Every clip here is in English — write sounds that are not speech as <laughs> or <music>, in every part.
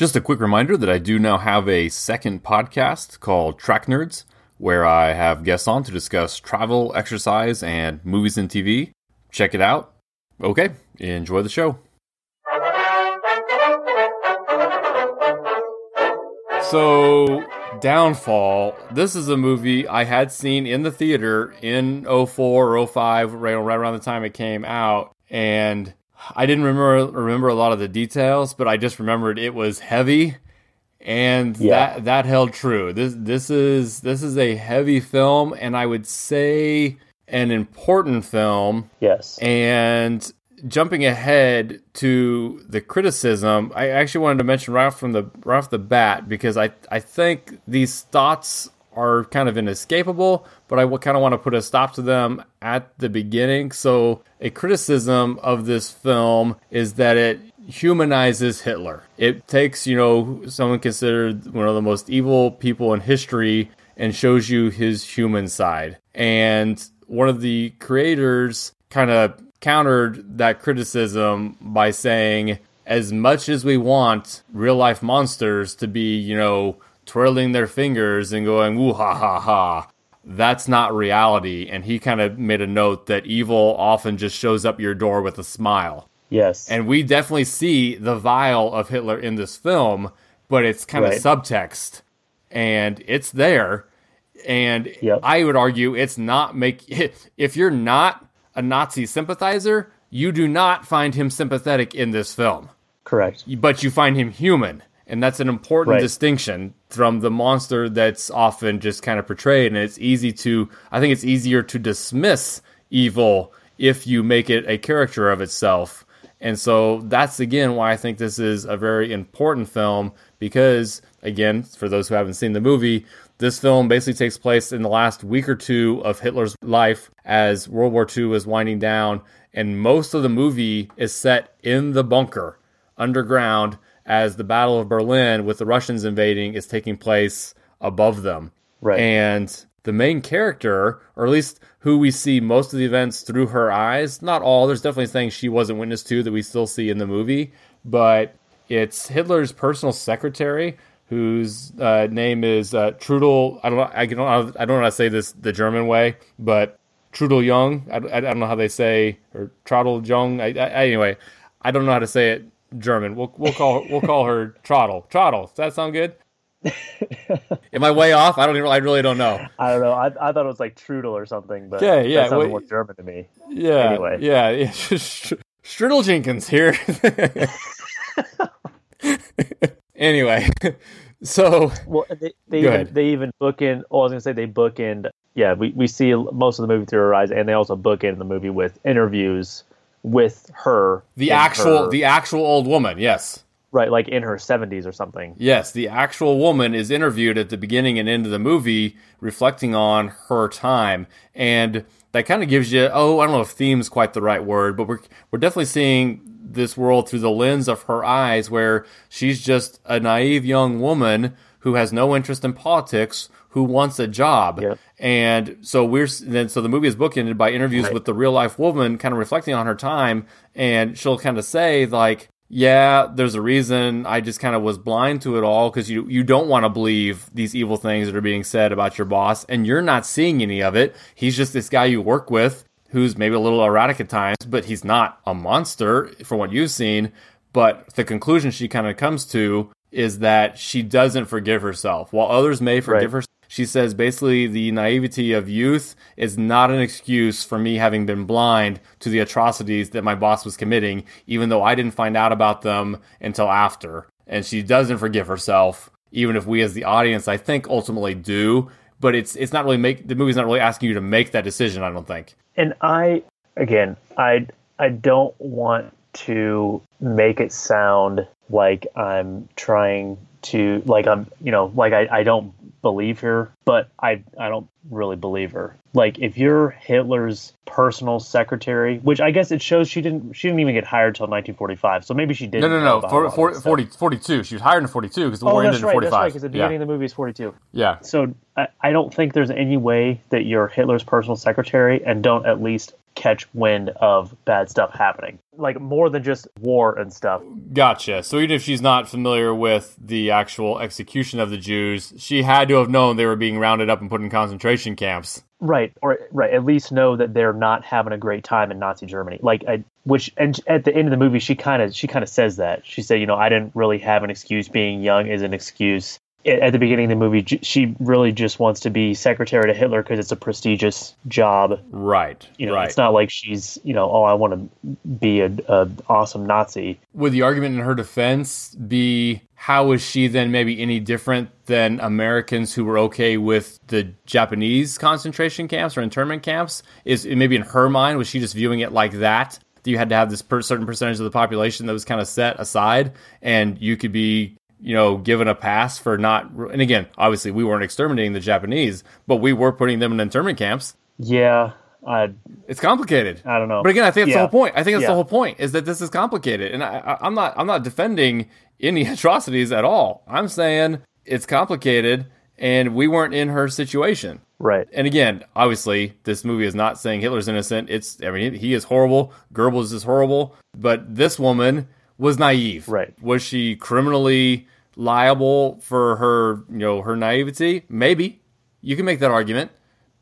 Just a quick reminder that I do now have a second podcast called Track Nerds, where I have guests on to discuss travel, exercise, and movies and TV. Check it out. Okay, enjoy the show. So, Downfall. This is a movie I had seen in the theater in 04 or 05, right, right around the time it came out. And I didn't remember remember a lot of the details, but I just remembered it was heavy, and Yeah. that that held true. This this is this is a heavy film, and I would say an important film. Yes. And jumping ahead to the criticism, I actually wanted to mention right off from the right off the bat because I I think these thoughts are kind of inescapable, but I kind of want to put a stop to them at the beginning. So a criticism of this film is that it humanizes Hitler. It takes, you know, someone considered one of the most evil people in history and shows you his human side. And one of the creators kind of countered that criticism by saying, as much as we want real life monsters to be, you know, twirling their fingers and going, woo ha ha ha, that's not reality. And he kind of made a note that evil often just shows up your door with a smile. Yes. And we definitely see the vial of Hitler in this film, but it's kind Right. of subtext and it's there. And Yep. I would argue it's not make <laughs> if you're not a Nazi sympathizer, you do not find him sympathetic in this film, Correct. but you find him human. And that's an important Right. distinction from the monster that's often just kind of portrayed. And it's easy to, I think it's easier to dismiss evil if you make it a character of itself. And so that's again why I think this is a very important film because, again, for those who haven't seen the movie, this film basically takes place in the last week or two of Hitler's life as World War II is winding down. And most of the movie is set in the bunker underground as the Battle of Berlin with the Russians invading is taking place above them. Right. And the main character, or at least who we see most of the events through her eyes, not all, there's definitely things she wasn't witness to that we still see in the movie, but it's Hitler's personal secretary whose uh, name is uh, Trudel. I don't know. I don't. Know, I don't know how to say this the German way, but Trudel Young. I, I, I don't know how they say or Trudel Jung. I, I, anyway, I don't know how to say it German. We'll we'll call we'll call her Trottle. Trottle. Does that sound good? <laughs> Am I way off? I don't even. I really don't know. I don't know. I, I thought it was like Trudel or something, but Okay, yeah, that sounds wait. more German to me. Yeah. Anyway. Yeah. yeah. <laughs> Strudel Jenkins here. <laughs> anyway, so Well, they, they even they even book in. Oh, I was gonna say they book in. Yeah, we, we see most of the movie through her eyes, and they also book in the movie with interviews with her. the actual her- the actual old woman, yes. right, like in her seventies or something. Yes, the actual woman is interviewed at the beginning and end of the movie, reflecting on her time, and that kind of gives you oh I don't know if theme's quite the right word, but we're we're definitely seeing this world through the lens of her eyes, where she's just a naive young woman who has no interest in politics, who wants a job, and so we're then so the movie is bookended by interviews Right. with the real life woman, kind of reflecting on her time, and she'll kind of say like yeah, there's a reason I just kind of was blind to it all because you you don't want to believe these evil things that are being said about your boss, and you're not seeing any of it. He's just this guy you work with who's maybe a little erratic at times, but he's not a monster from what you've seen. But the conclusion she kind of comes to is that she doesn't forgive herself, while others may forgive Right. her. She says basically the naivety of youth is not an excuse for me having been blind to the atrocities that my boss was committing, even though I didn't find out about them until after. And she doesn't forgive herself, even if we as the audience, I think, ultimately do. But it's it's not really make the movie's not really asking you to make that decision. I don't think. And I, again, I I don't want to make it sound like I'm trying to like I'm you know like I, I don't believe her, but I I don't really believe her. Like if you're Hitler's personal secretary, which I guess it shows she didn't she didn't even get hired till 1945, so maybe she didn't. No, no, no. For, for, 40, 42. She was hired in 42 because the Oh, war ended right. in That's 45. right. Because the yeah. beginning of the movie is 42. yeah. So I, I don't think there's any way that you're Hitler's personal secretary and don't at least catch wind of bad stuff happening. Like more than just war and stuff. Gotcha. So even if she's not familiar with the actual execution of the Jews, she had to have known they were being rounded up and put in concentration camps. Right, or right, at least know that they're not having a great time in Nazi Germany. Like, I, which, and at the end of the movie, she kind of, she kind of says that. She said, you know, I didn't really have an excuse. Being young is an excuse at the beginning of the movie, she really just wants to be secretary to Hitler because it's a prestigious job. Right. You know, right. it's not like she's, you know, oh, I want to be a, a awesome Nazi. Would the argument in her defense be how is she then maybe any different than Americans who were okay with the Japanese concentration camps or internment camps? Is maybe in her mind was she just viewing it like that? That you had to have this per certain percentage of the population that was kind of set aside, and you could be you know, given a pass for not. And again, obviously, we weren't exterminating the Japanese, but we were putting them in internment camps. Yeah, I, it's complicated. I don't know, but again, I think that's yeah. the whole point. I think that's yeah. the whole point is that this is complicated, and I, I'm not. I'm not defending any <laughs> atrocities at all. I'm saying it's complicated, and we weren't in her situation. Right. And again, obviously, this movie is not saying Hitler's innocent. It's. I mean, he is horrible. Goebbels is horrible, but this woman was naive. Right. Was she criminally liable for her, you know, her naivety? Maybe. You can make that argument,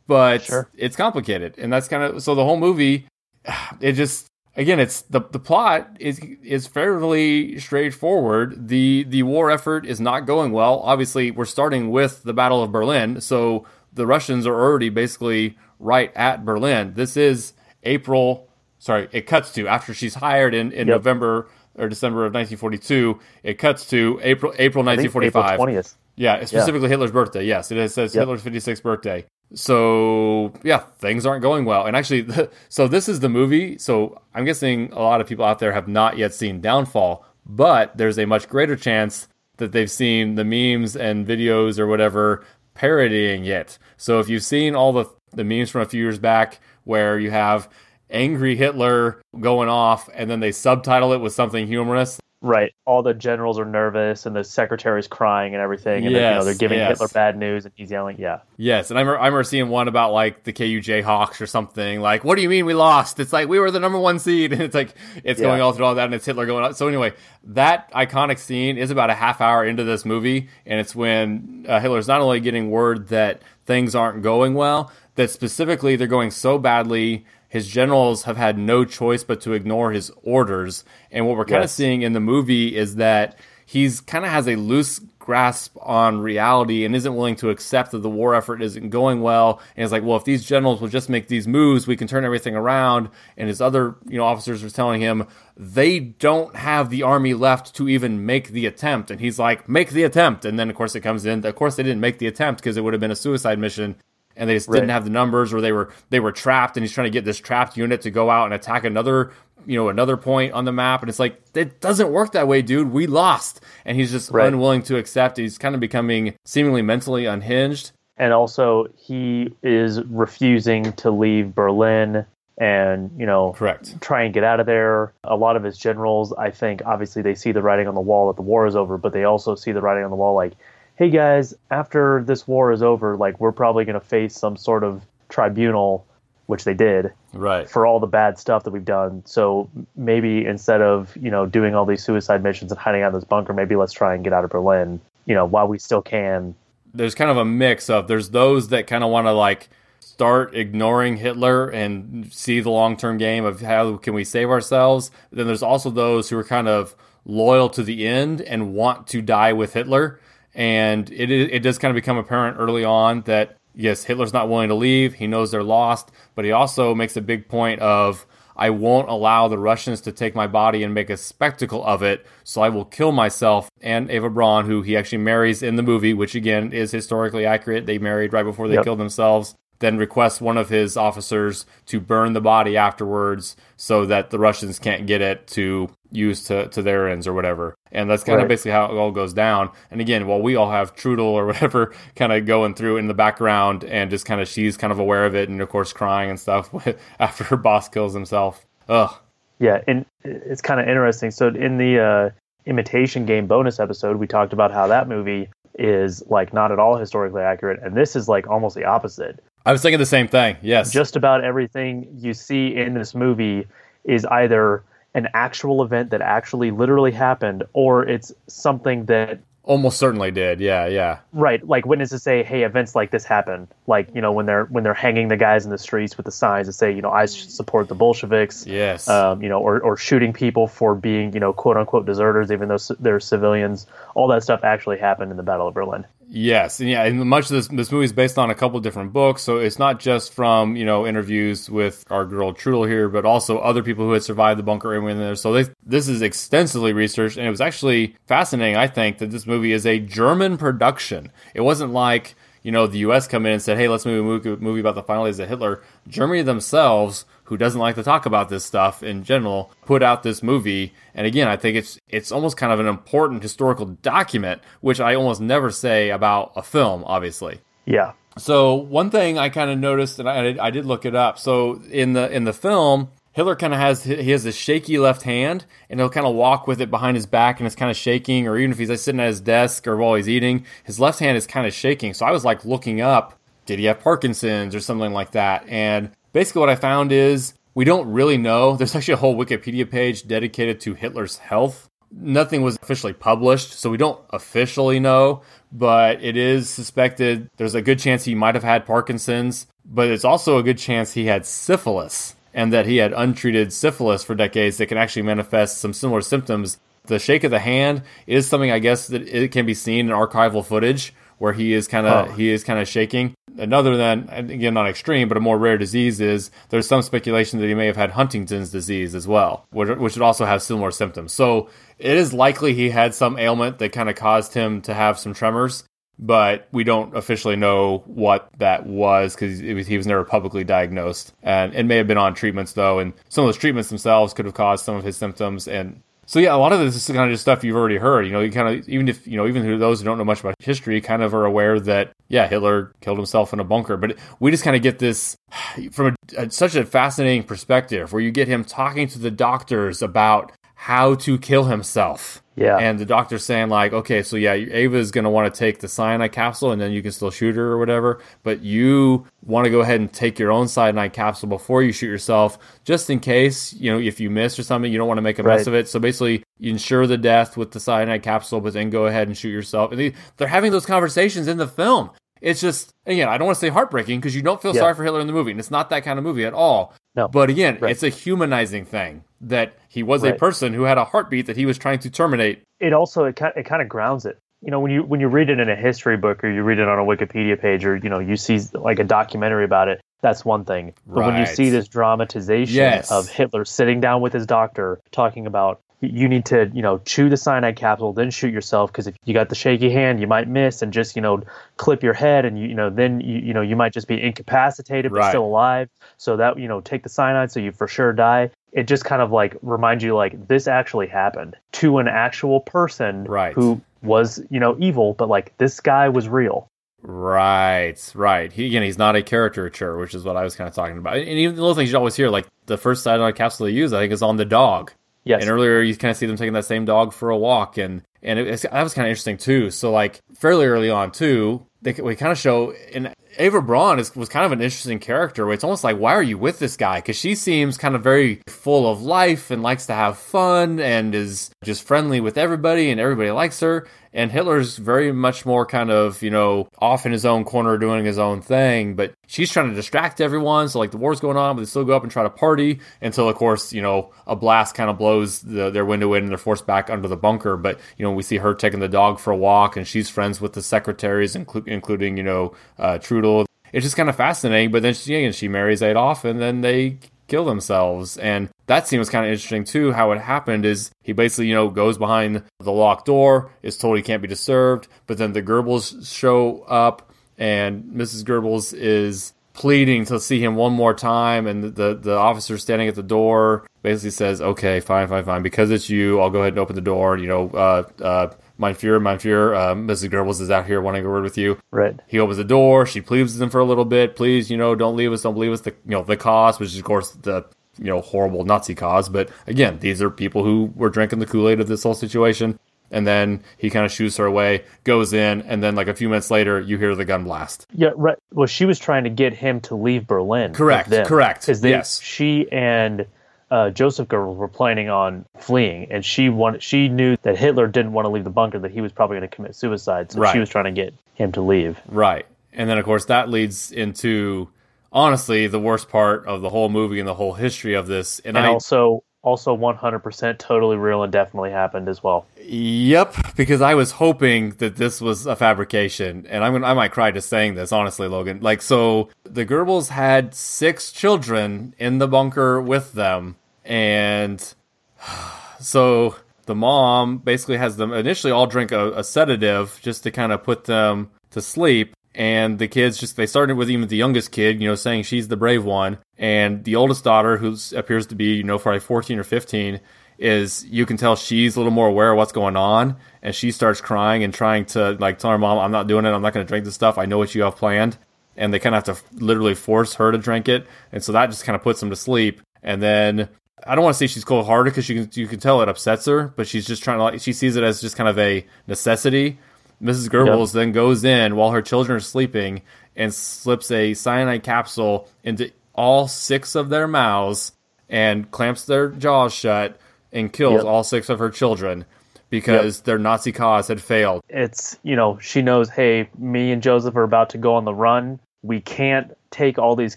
but sure. it's complicated. And that's kind of so the whole movie <sighs> it just again, it's the the plot is is fairly straightforward. The the war effort is not going well. Obviously, we're starting with the Battle of Berlin, so the Russians are already basically right at Berlin. This is April sorry, it cuts to after she's hired in, in Yep. November or December of 1942. It cuts to April April 1945. April 20th. Yeah, specifically Hitler's birthday. Yes, it says Yep. Hitler's 56th birthday. So yeah, things aren't going well. And actually, <laughs> so this is the movie. So I'm guessing a lot of people out there have not yet seen Downfall, but there's a much greater chance that they've seen the memes and videos or whatever parodying it. So if you've seen all the the memes from a few years back where you have angry Hitler going off and then they subtitle it with something humorous, Right. All the generals are nervous and the secretary's crying and everything. And then, you know, Yes, they're giving yes. Hitler bad news and he's yelling, yeah. Yes, and I remember, I remember seeing one about like the KU Jayhawks or something. Like, what do you mean we lost? It's like we were the number one seed, <laughs> and it's like it's going all through all that, and it's Hitler going up. So anyway, that iconic scene is about a half hour into this movie, and it's when uh, Hitler's not only getting word that things aren't going well, that specifically they're going so badly. His generals have had no choice but to ignore his orders. And what we're kind of seeing in the movie is that he's kind of has a loose grasp on reality and isn't willing to accept that the war effort isn't going well. And is like well if these generals will just make these moves we can turn everything around. And his other you know officers are telling him they don't have the army left to even make the attempt. And he's like make the attempt. And then of course it comes in of course they didn't make the attempt because it would have been a suicide mission and they just didn't have the numbers or they were they were trapped and he's trying to get this trapped unit to go out and attack another you know another point on the map and it's like it doesn't work that way dude. We lost. And he's just Right. unwilling to accept. He's kind of becoming seemingly mentally unhinged. And also, he is refusing to leave Berlin and, you know, correct. try and get out of there. A lot of his generals, I think, obviously they see the writing on the wall that the war is over, but they also see the writing on the wall like, hey guys, after this war is over, like we're probably going to face some sort of tribunal, which they did right for all the bad stuff that we've done. So maybe instead of you know doing all these suicide missions and hiding out in this bunker, maybe let's try and get out of Berlin. You know, while we still can. there's kind of a mix of there's those that kind of want to like start ignoring Hitler and see the long term game of how can we save ourselves. Then there's also those who are kind of loyal to the end and want to die with Hitler. And it it does kind of become apparent early on that yes, Hitler's not willing to leave. He knows they're lost, but he also makes a big point of I won't allow the Russians to take my body and make a spectacle of it, so I will kill myself and Ava Braun, who he actually marries in the movie, which again is historically accurate. They married right before they Yep. killed themselves. Then requests one of his officers to burn the body afterwards so that the Russians can't get it to use to, to their ends or whatever. And that's kind of basically how it all goes down. And again, while we all have Trudel or <laughs> whatever kind of going through in the background and just kind of she's kind of aware of it and of course crying and stuff <laughs> after her boss kills himself. Ugh. Yeah, and it's kind of interesting. So in the uh, imitation game bonus episode, we talked about how that movie is like not at all historically accurate, and this is like almost the opposite. I was thinking the same thing. Yes. Just about everything you see in this movie is either an actual event that actually literally happened or it's something that almost certainly did. Yeah, yeah. Right, like witnesses say, "Hey, events like this happen." Like you know when they're when they're hanging the guys in the streets with the signs that say, you know, "I support the Bolsheviks." Yes. Um, you know, or or shooting people for being you know quote unquote deserters, even though they're civilians. All that stuff actually happened in the Battle of Berlin. Yes, and yeah, and much of this this movie is based on a couple different books, so it's not just from you know interviews with our girl Trudel here, but also other people who had survived the bunker and went there. So this this is extensively researched, and it was actually fascinating. I think that this movie is a German production. It wasn't like you know the U.S. come in and said, "Hey, let's make a movie about the final days of Hitler." Germany themselves who doesn't like to talk about this stuff in general, put out this movie. And again, I think it's it's almost kind of an important historical document, which I almost never say about a film, obviously. Yeah. So one thing I kind of noticed, and I, I did look it up. So in the in the film, Hitler kind of has he has a shaky left hand, and he'll kind of walk with it behind his back, and it's kind of shaking. Or even if he's like, sitting at his desk or while he's eating, his left hand is kind of shaking. So I was like looking up, did he have Parkinson's or something like that? And basically what I found is we don't really know. There's actually a whole Wikipedia page dedicated to Hitler's health. Nothing was officially published, so we don't officially know, but it is suspected there's a good chance he might have had Parkinson's, but it's also a good chance he had syphilis and that he had untreated syphilis for decades that can actually manifest some similar symptoms. The shake of the hand is something I guess that it can be seen in archival footage where he is kind of oh. he is kind of shaking. Another than again not extreme, but a more rare disease is there's some speculation that he may have had Huntington's disease as well, which, which would also have similar symptoms. So it is likely he had some ailment that kind of caused him to have some tremors, but we don't officially know what that was because he was never publicly diagnosed. And it may have been on treatments though, and some of those treatments themselves could have caused some of his symptoms. And so yeah, a lot of this is kind of just stuff you've already heard. You know, you kind of even if you know even those who don't know much about history kind of are aware that yeah, Hitler killed himself in a bunker. But we just kind of get this <sighs> from a, a, such a fascinating perspective where you get him talking to the doctors about how to kill himself. Yeah. And the doctor's saying, like, okay, so yeah, Ava's going to want to take the cyanide capsule and then you can still shoot her or whatever. But you want to go ahead and take your own cyanide capsule before you shoot yourself, just in case, you know, if you miss or something, you don't want to make a right. mess of it. So basically, you ensure the death with the cyanide capsule, but then go ahead and shoot yourself. And they're having those conversations in the film. It's just, again, I don't want to say heartbreaking because you don't feel yeah. sorry for Hitler in the movie. And it's not that kind of movie at all. No. But again, right. it's a humanizing thing that he was right. a person who had a heartbeat that he was trying to terminate. It also it kind, it kind of grounds it. You know, when you when you read it in a history book or you read it on a Wikipedia page or you know you see like a documentary about it, that's one thing. But right. when you see this dramatization yes. of Hitler sitting down with his doctor talking about you need to you know chew the cyanide capsule then shoot yourself because if you got the shaky hand you might miss and just you know clip your head and you, you know then you, you know you might just be incapacitated but right. still alive so that you know take the cyanide so you for sure die it just kind of like reminds you like this actually happened to an actual person right. who was you know evil but like this guy was real Right, right. He again, he's not a caricature, which is what I was kind of talking about. And even the little things you always hear, like the first cyanide capsule they use, I think, is on the dog. Yes. And earlier you kind of see them taking that same dog for a walk, and and it, that was kind of interesting too. So like fairly early on too, they we kind of show and Ava Braun is, was kind of an interesting character. It's almost like why are you with this guy? Because she seems kind of very full of life and likes to have fun and is just friendly with everybody, and everybody likes her. And Hitler's very much more kind of, you know, off in his own corner doing his own thing, but she's trying to distract everyone. So, like, the war's going on, but they still go up and try to party until, of course, you know, a blast kind of blows the, their window in and they're forced back under the bunker. But, you know, we see her taking the dog for a walk and she's friends with the secretaries, inclu- including, you know, uh, Trudel. It's just kind of fascinating. But then she, again, she marries Adolf and then they kill themselves. And that scene was kind of interesting too. How it happened is he basically, you know, goes behind the locked door, is told he can't be disturbed, but then the Goebbels show up, and Mrs. Goebbels is pleading to see him one more time, and the, the, the officer standing at the door basically says, "Okay, fine, fine, fine. Because it's you, I'll go ahead and open the door. You know, uh, uh, Mein Führer, my Führer, uh, Mrs. Goebbels is out here wanting a word with you. Right. He opens the door. She pleads with him for a little bit. Please, you know, don't leave us. Don't leave us. The you know the cause, which is of course the you know horrible Nazi cause. But again, these are people who were drinking the Kool Aid of this whole situation. And then he kind of shoots her away, goes in, and then like a few minutes later, you hear the gun blast. Yeah, right. Well, she was trying to get him to leave Berlin. Correct, correct, Because yes. she and uh, Joseph Goebbels were planning on fleeing, and she wanted. She knew that Hitler didn't want to leave the bunker; that he was probably going to commit suicide. So Right. she was trying to get him to leave. Right. And then, of course, that leads into honestly the worst part of the whole movie and the whole history of this. And, And I, also, also 100% totally real and definitely happened as well. yep, because I was hoping that this was a fabrication, and I'm I might cry just saying this, honestly, Logan. Like, so the Goebbels had six children in the bunker with them, and <sighs> so the mom basically has them initially all drink a, a sedative just to kind of put them to sleep and the kids just they started with even the youngest kid you know saying she's the brave one. And the oldest daughter who appears to be you know probably 14 or 15 is you can tell she's a little more aware of what's going on. And she starts crying and trying to like tell her mom i'm not doing it. I'm not going to drink this stuff. I know what you have planned. And they kind of have to literally force her to drink it. And so that just kind of puts them to sleep. And then I don't want to say she's cold hearted because you can you can tell it upsets her, but she's just trying to like she sees it as just kind of a necessity. Mrs. Goebbels then goes in while her children are sleeping and slips a cyanide capsule into all six of their mouths and clamps their jaws shut and kills Yep. all six of her children because their Nazi cause had failed. It's, you know, she knows, hey, me and Joseph are about to go on the run. We can't take all these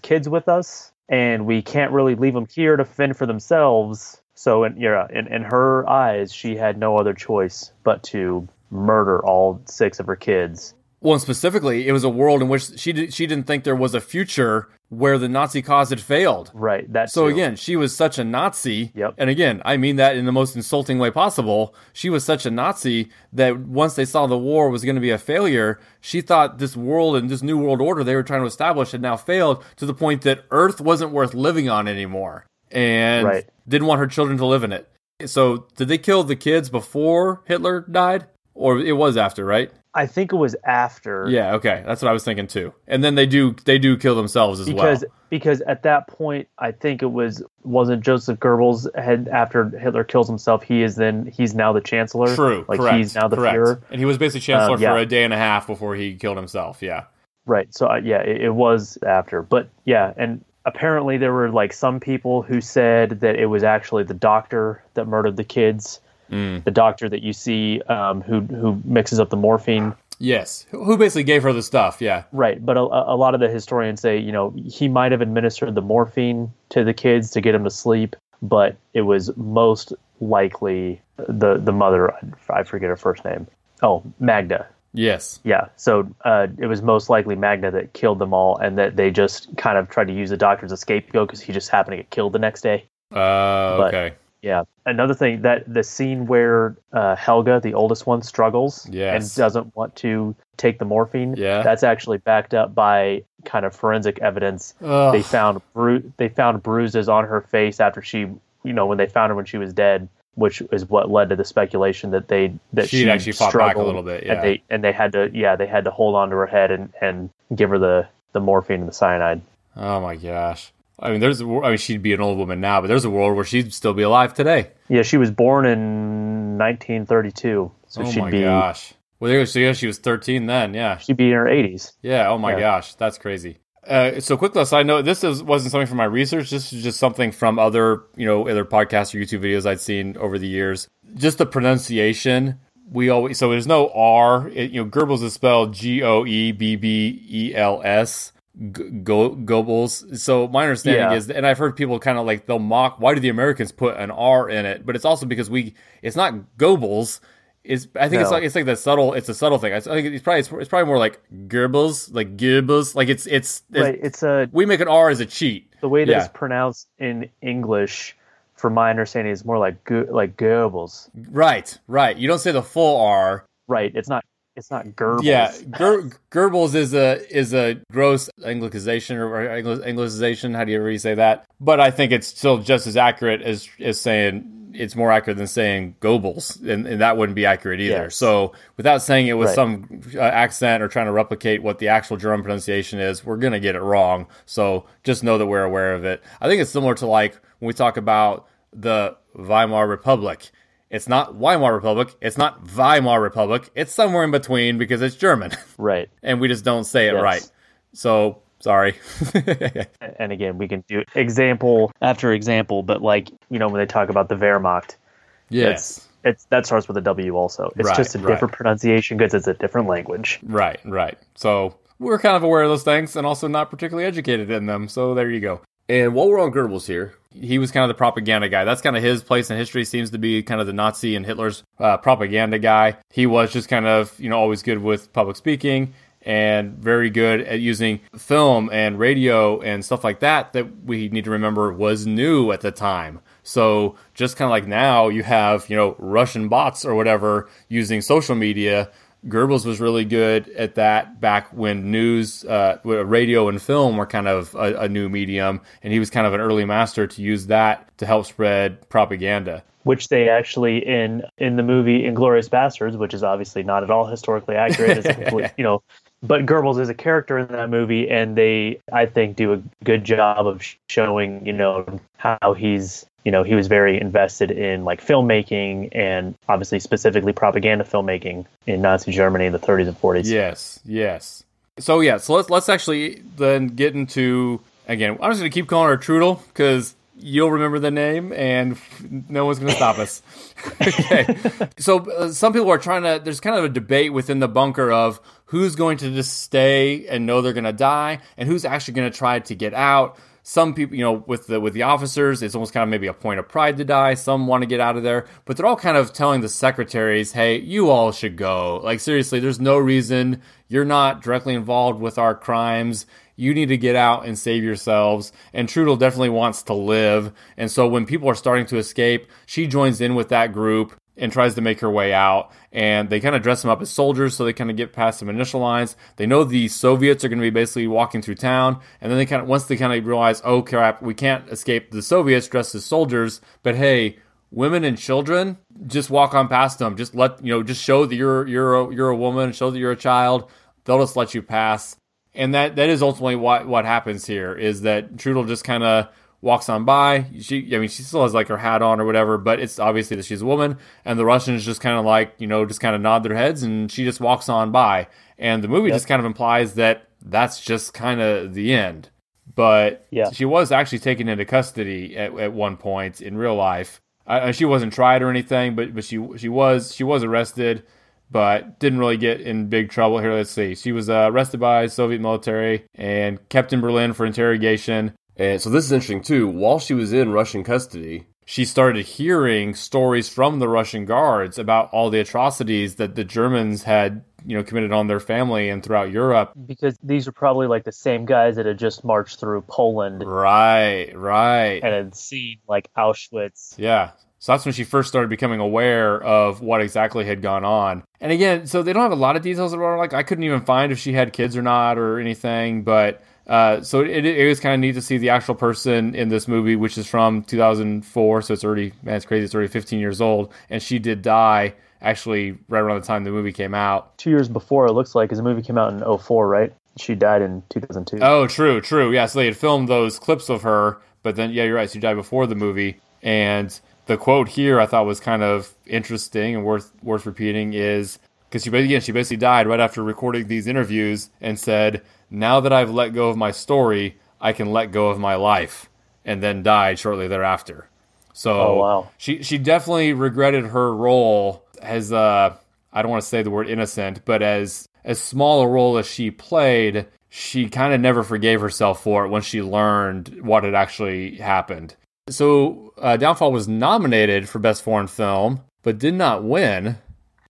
kids with us, and we can't really leave them here to fend for themselves. So, in, yeah, in, in her eyes, she had no other choice but to murder all six of her kids. Well, and specifically, it was a world in which she did, she didn't think there was a future where the Nazi cause had failed. Right. That's So again, she was such a Nazi. Yep. And again, I mean that in the most insulting way possible. She was such a Nazi that once they saw the war was going to be a failure, she thought this world and this new world order they were trying to establish had now failed to the point that Earth wasn't worth living on anymore, and Right. didn't want her children to live in it. So, did they kill the kids before Hitler died, or it was after? Right? I think it was after. Yeah. Okay, that's what I was thinking too. And then they do they do kill themselves as because well. because at that point I think it was wasn't Joseph Goebbels had after Hitler kills himself he is then he's now the chancellor True. like correct. he's now the correct. Führer And he was basically chancellor Um, yeah. for a day and a half before he killed himself. Yeah. right so uh, yeah it, it was after but yeah and apparently there were like some people who said that it was actually the doctor that murdered the kids Mm. the doctor that you see um, who who mixes up the morphine Yes. Who basically gave her the stuff. Yeah. Right, but a, a lot of the historians say, you know, he might have administered the morphine to the kids to get them to sleep, but it was most likely the the mother. I forget her first name. Oh, Magda. Yes. Yeah, so uh, it was most likely Magda that killed them all, and that they just kind of tried to use the doctor as a scapegoat because he just happened to get killed the next day. Uh, But- okay. Yeah. Another thing that the scene where uh, Helga, the oldest one, struggles Yes. and doesn't want to take the morphine. Yeah. That's actually backed up by kind of forensic evidence. Ugh. They found bru- they found bruises on her face after she, you know, when they found her when she was dead, which is what led to the speculation that they that She'd she actually fought back a little bit, yeah. And they and they had to yeah they had to hold on to her head and and give her the the morphine and the cyanide. Oh my gosh. I mean, there's. a I mean, she'd be an old woman now, but there's a world where she'd still be alive today. Yeah, she was born in 1932, so oh she'd my be gosh. Well, there, so yeah, she was 13 then. Yeah. she'd be in her 80s. Yeah. Oh my Yeah. gosh, that's crazy. Uh, so quick little I know this is, wasn't something from my research. This is just something from other, you know, other podcasts or YouTube videos I'd seen over the years. Just the pronunciation. We always so there's no R. It, you know, Goebbels is spelled G O E B B E L S. Go Goebbels. So my understanding Yeah. is, and I've heard people kind of like they'll mock. Why do the Americans put an R in it? But it's also because we. It's not Goebbels. It's I think it's like it's like the subtle. It's a subtle thing. I think it's probably it's, probably more like Goebbels, like Goebbels. Like it's it's, it's Right, it's a we make an R as a cheat. the way that Yeah. it's pronounced in English, from my understanding, is more like Go- like Goebbels. Right, right. You don't say the full R. Right, it's not it's not Goebbels. Yeah, Ger- Goebbels is a is a gross Anglicization or Anglicization. How do you really say that? But I think it's still just as accurate as as saying it's more accurate than saying Goebbels, and, and that wouldn't be accurate either. Yes. So without saying it with Right. some uh, accent or trying to replicate what the actual German pronunciation is, we're gonna get it wrong. So just know that we're aware of it. I think it's similar to like when we talk about the Weimar Republic It's not Weimar Republic. It's not Weimar Republic. It's somewhere in between because it's German. <laughs> Right. and we just don't say it Yes. right. So, sorry. <laughs> And again, we can do example after example, but like, you know, when they talk about the Wehrmacht, yes. it's that starts with a W also. It's Right, just a right. different pronunciation because it's a different language. Right, right. So, we're kind of aware of those things and also not particularly educated in them. So, there you go. And while we're on Goebbels here, he was kind of the propaganda guy. That's kind of his place in history. Seems to be kind of the Nazi and Hitler's uh, propaganda guy. He was just kind of you know always good with public speaking and very good at using film and radio and stuff like that. That we need to remember was new at the time. So just kind of like now, you have you know Russian bots or whatever using social media. Goebbels was really good at that back when news, uh, radio, and film were kind of a, a new medium, and he was kind of an early master to use that to help spread propaganda. Which they actually in in the movie Inglourious Basterds, which is obviously not at all historically accurate, is <laughs> complete, you know, but Goebbels is a character in that movie, and they I think do a good job of showing you know how he's you know he was very invested in like filmmaking and obviously specifically propaganda filmmaking in Nazi Germany in the 30s and 40s. Yes, yes. So yeah, so let's let's actually then get into again. I'm just gonna keep calling her Trudel because you'll remember the name and no one's gonna stop us. <laughs> okay. So uh, some people are trying to. There's kind of a debate within the bunker of who's going to just stay and know they're gonna die, and who's actually gonna try to get out. Some people, you know, with the with the officers, it's almost kind of maybe a point of pride to die. Some want to get out of there, but they're all kind of telling the secretaries, "Hey, you all should go." Like seriously, there's no reason you're not directly involved with our crimes. You need to get out and save yourselves. And Trudel definitely wants to live. And so when people are starting to escape, she joins in with that group and tries to make her way out. And they kind of dress them up as soldiers so they kind of get past some initial lines. They know the Soviets are going to be basically walking through town. And then they kind of, once they kind of realize, oh crap, we can't escape the Soviets dressed as soldiers, but hey, women and children, just walk on past them. Just let, you know, just show that you're, you're, a, you're a woman, show that you're a child. They'll just let you pass. And that, that is ultimately what, what happens here is that Trudel just kind of walks on by. She, I mean, she still has like her hat on or whatever, but it's obviously that she's a woman. And the Russians just kind of like, you know, just kind of nod their heads and she just walks on by. And the movie Yep. just kind of implies that that's just kind of the end. But Yeah. she was actually taken into custody at, at one point in real life. Uh, she wasn't tried or anything, but but she she was she was arrested, but didn't really get in big trouble. Here, let's see. She was uh, arrested by Soviet military and kept in Berlin for interrogation. And so this is interesting too. While she was in Russian custody, She started hearing stories from the Russian guards about all the atrocities that the Germans had, you know, committed on their family and throughout Europe. Because these are probably like the same guys that had just marched through Poland Right, right. and had seen like Auschwitz. Yeah. So that's when she first started becoming aware of what exactly had gone on. And again, so they don't have a lot of details about her. Like I couldn't even find if she had kids or not or anything. But uh, so it, it was kind of neat to see the actual person in this movie, which is from 2004. So it's already man, it's crazy. It's already 15 years old, and she did die actually right around the time the movie came out. Two years before, it looks like, because the movie came out in 04, right? She died in 2002. Oh, true, true. Yeah, so they had filmed those clips of her, but then yeah, you're right. She died before the movie, and the quote here I thought was kind of interesting and worth worth repeating is because she again she basically died right after recording these interviews and said, "Now that I've let go of my story, I can let go of my life," and then died shortly thereafter. So Oh, wow. she she definitely regretted her role as uh I don't want to say the word innocent, but as as small a role as she played, she kind of never forgave herself for it when she learned what had actually happened. So, uh, Downfall was nominated for Best Foreign Film, but did not win.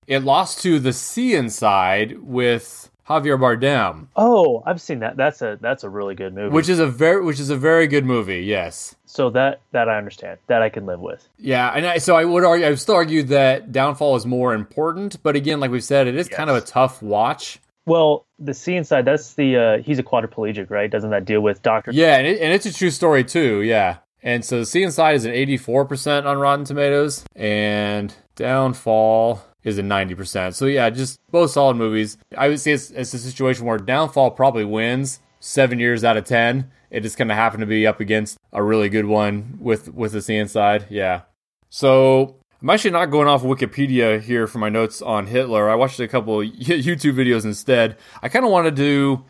It lost to The Sea Inside with Javier Bardem, Oh, I've seen that. That's a that's a really good movie. which is a very which is a very good movie. Yes. so that that I understand. That I can live with. Yeah, and I, so I would argue, I would still argue that Downfall is more important, but again, like we've said, it is kind of a tough watch. Well, the sea inside, that's the uh, he's a quadriplegic, right? Doesn't that deal with Doctor? Yeah, and, it, and it's a true story too. Yeah, and so Sea Inside is an eighty-four percent on Rotten Tomatoes, and Downfall is a ninety percent. So yeah, just both solid movies. I would say it's, it's a situation where Downfall probably wins seven years out of ten. It just kind of happened to be up against a really good one with with the Sea Inside. Yeah. So I'm actually not going off Wikipedia here for my notes on Hitler. I watched a couple <laughs> YouTube videos instead. I kind of wanted to. do.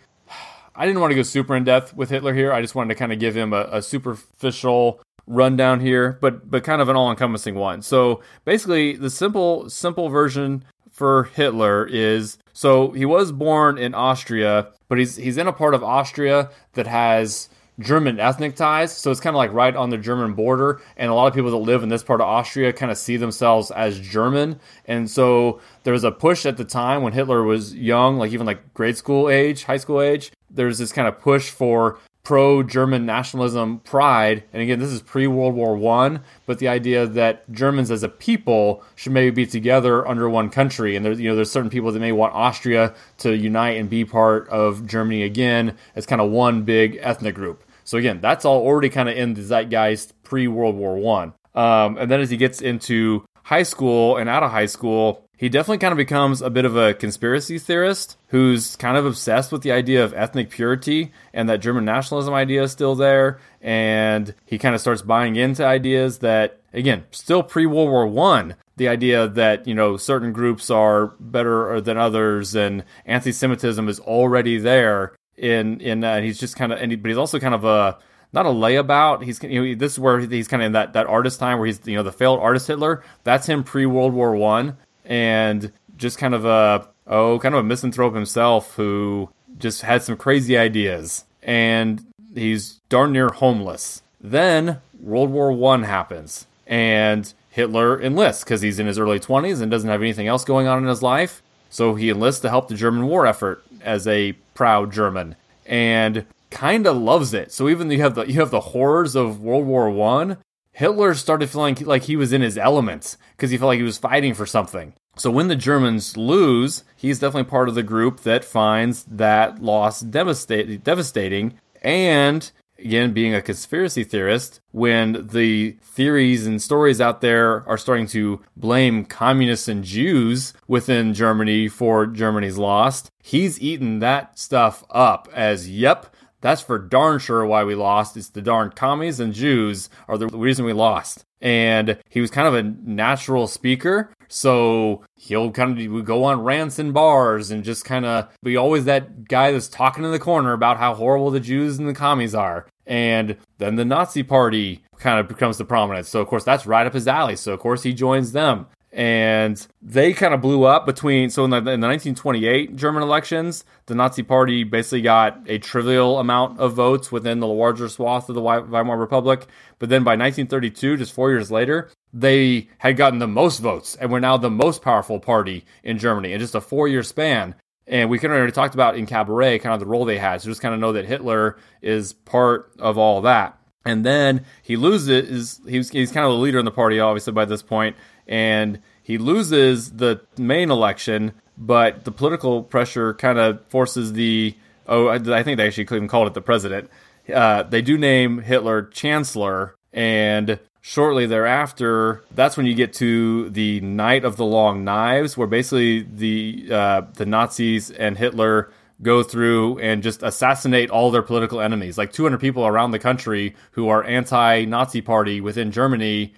I didn't want to go super in depth with Hitler here. I just wanted to kind of give him a, a superficial rundown here, but but kind of an all-encompassing one. So basically, the simple simple version for Hitler is so he was born in Austria, but he's he's in a part of Austria that has German ethnic ties. So it's kind of like right on the German border. And a lot of people that live in this part of Austria kind of see themselves as German. And so there was a push at the time when Hitler was young, like even like grade school age, high school age. There's this kind of push for pro German nationalism pride. And again, this is pre World War One, but the idea that Germans as a people should maybe be together under one country. And there's you know there's certain people that may want Austria to unite and be part of Germany again as kind of one big ethnic group. So again, that's all already kind of in the zeitgeist pre World War One. Um, and then as he gets into high school and out of high school, he definitely kind of becomes a bit of a conspiracy theorist who's kind of obsessed with the idea of ethnic purity and that German nationalism idea is still there. And he kind of starts buying into ideas that, again, still pre World War One, the idea that you know certain groups are better than others and anti-Semitism is already there. In in uh, he's just kind of, and he, but he's also kind of a not a layabout. He's you know this is where he's kind of in that that artist time where he's you know the failed artist Hitler. That's him pre World War One and just kind of a oh kind of a misanthrope himself who just had some crazy ideas and he's darn near homeless. Then World War One happens and Hitler enlists because he's in his early 20s and doesn't have anything else going on in his life. So he enlists to help the German war effort as a proud German and kind of loves it. So even though you have the you have the horrors of World War One, Hitler started feeling like he was in his elements because he felt like he was fighting for something. So when the Germans lose, he's definitely part of the group that finds that loss devastating. And again, being a conspiracy theorist, when the theories and stories out there are starting to blame communists and Jews within Germany for Germany's loss, he's eaten that stuff up as, yep, that's for darn sure why we lost. It's the darn commies and Jews are the reason we lost. And he was kind of a natural speaker. So he'll kind of would go on rants and bars and just kind of be always that guy that's talking in the corner about how horrible the Jews and the commies are. And then the Nazi party kind of becomes the prominence. So, of course, that's right up his alley. So, of course, he joins them and they kind of blew up between so in the, in the, 1928 german elections the nazi party basically got a trivial amount of votes within the larger swath of the weimar republic but then by 1932 just four years later they had gotten the most votes and were now the most powerful party in germany in just a four year span. And we kind of already talked about in cabaret kind of the role they had so just kind of know that hitler is part of all that. And then he loses he's, he's kind of the leader in the party obviously by this point and he loses the main election, but the political pressure kind of forces the oh I think they actually even called it the president. Uh, they do name Hitler chancellor, and shortly thereafter, that's when you get to the Night of the Long Knives, where basically the uh, the Nazis and Hitler go through and just assassinate all their political enemies. Like 200 people around the country who are anti-Nazi party within Germany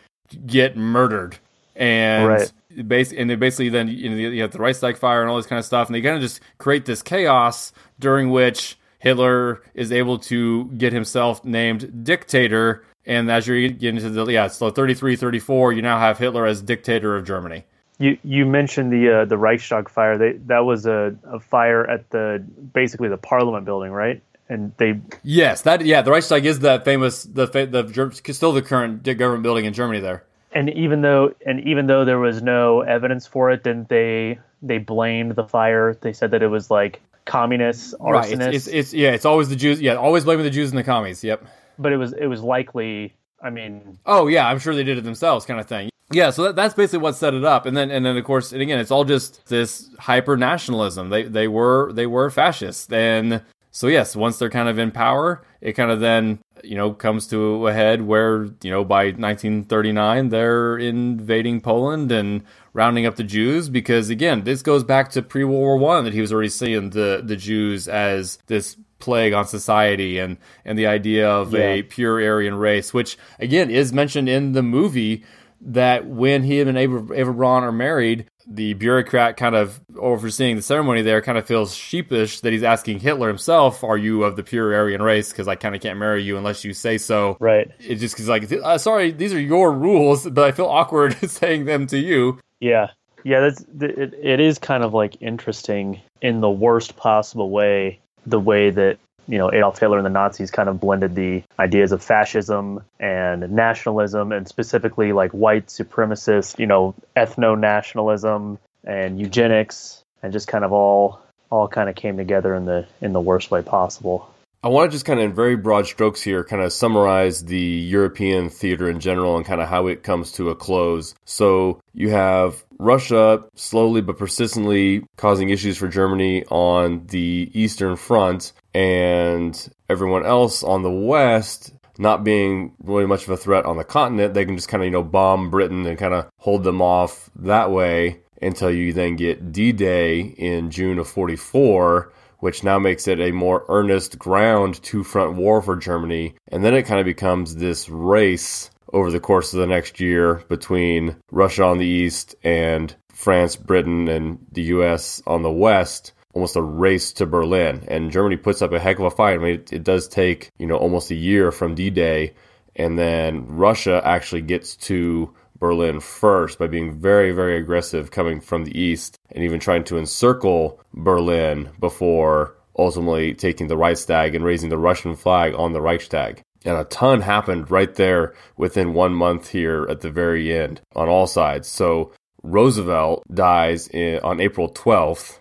get murdered and right. base and they basically then you know you have the Reichstag fire and all this kind of stuff, and they kind of just create this chaos during which Hitler is able to get himself named dictator. And as you're getting into the yeah, so 33, 34, you now have Hitler as dictator of Germany. You you mentioned the uh, the Reichstag fire. They, that was a, a fire at the basically the Parliament building, right? and they yes that yeah the Reichstag is that famous the the still the current government building in Germany there and even though and even though there was no evidence for it, then they they blamed the fire. They said that it was like communists, arsonists. Right. It's, it's, it's yeah, it's always the Jews. Yeah, always blaming the Jews and the commies. Yep. But it was it was likely. I mean. Oh yeah, I'm sure they did it themselves, kind of thing. Yeah, so that, that's basically what set it up, and then and then of course, and again, it's all just this hyper nationalism. They they were they were fascists, and so yes, once they're kind of in power, it kind of then you know comes to a head where you know by 1939 they're invading Poland and rounding up the Jews because again this goes back to pre World War One that he was already seeing the the Jews as this plague on society and and the idea of yeah. a pure Aryan race, which again is mentioned in the movie that when he and Eva Braun are married, the bureaucrat kind of overseeing the ceremony there kind of feels sheepish that he's asking Hitler himself, "Are you of the pure Aryan race?" Because I kind of can't marry you unless you say so. Right. It just because like, uh, sorry, these are your rules, <laughs> but I feel awkward <laughs> saying them to you. Yeah. Yeah, that's it, it is kind of like interesting in the worst possible way the way that you know Adolf Hitler and the Nazis kind of blended the ideas of fascism and nationalism and specifically like white supremacist, you know, ethno nationalism and eugenics and just kind of all all kind of came together in the in the worst way possible. I want to just kind of, in very broad strokes here, kind of summarize the European theater in general and kind of how it comes to a close. So you have Russia slowly but persistently causing issues for Germany on the Eastern Front, and everyone else on the West not being really much of a threat on the continent. They can just kind of, you know, bomb Britain and kind of hold them off that way until you then get D Day in June of 44 which now makes it a more earnest ground two front war for Germany. And then it kind of becomes this race over the course of the next year between Russia on the east and France, Britain, and the US on the west. Almost a race to Berlin. And Germany puts up a heck of a fight. I mean, it, it does take, you know, almost a year from D Day. And then Russia actually gets to Berlin first by being very, very aggressive coming from the east and even trying to encircle Berlin before ultimately taking the Reichstag and raising the Russian flag on the Reichstag. And a ton happened right there within one month here at the very end on all sides. So Roosevelt dies in, on April 12th.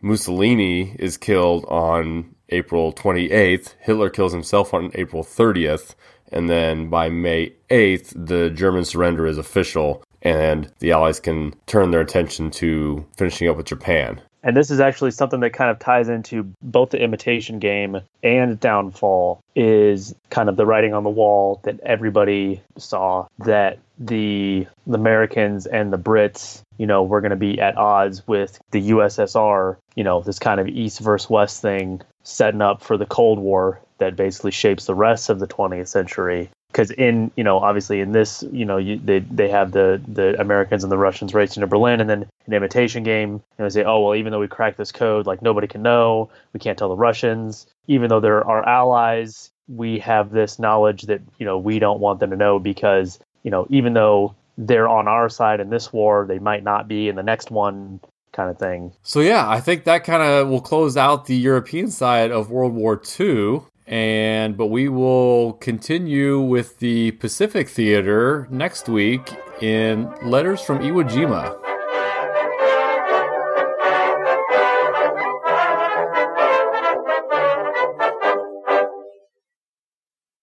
Mussolini is killed on April 28th. Hitler kills himself on April 30th. And then by May 8th, the German surrender is official and the Allies can turn their attention to finishing up with Japan. And this is actually something that kind of ties into both the imitation game and downfall is kind of the writing on the wall that everybody saw that the, the Americans and the Brits, you know, were going to be at odds with the USSR, you know, this kind of east versus west thing setting up for the Cold War that basically shapes the rest of the 20th century because in you know obviously in this you know you, they they have the the Americans and the Russians racing to Berlin and then an imitation game. And they say oh well even though we cracked this code like nobody can know. We can't tell the Russians. Even though they're our allies we have this knowledge that you know we don't want them to know because you know even though they're on our side in this war they might not be in the next one kind of thing. So yeah, I think that kind of will close out the European side of World War II and but we will continue with the Pacific Theater next week in Letters from Iwo Jima.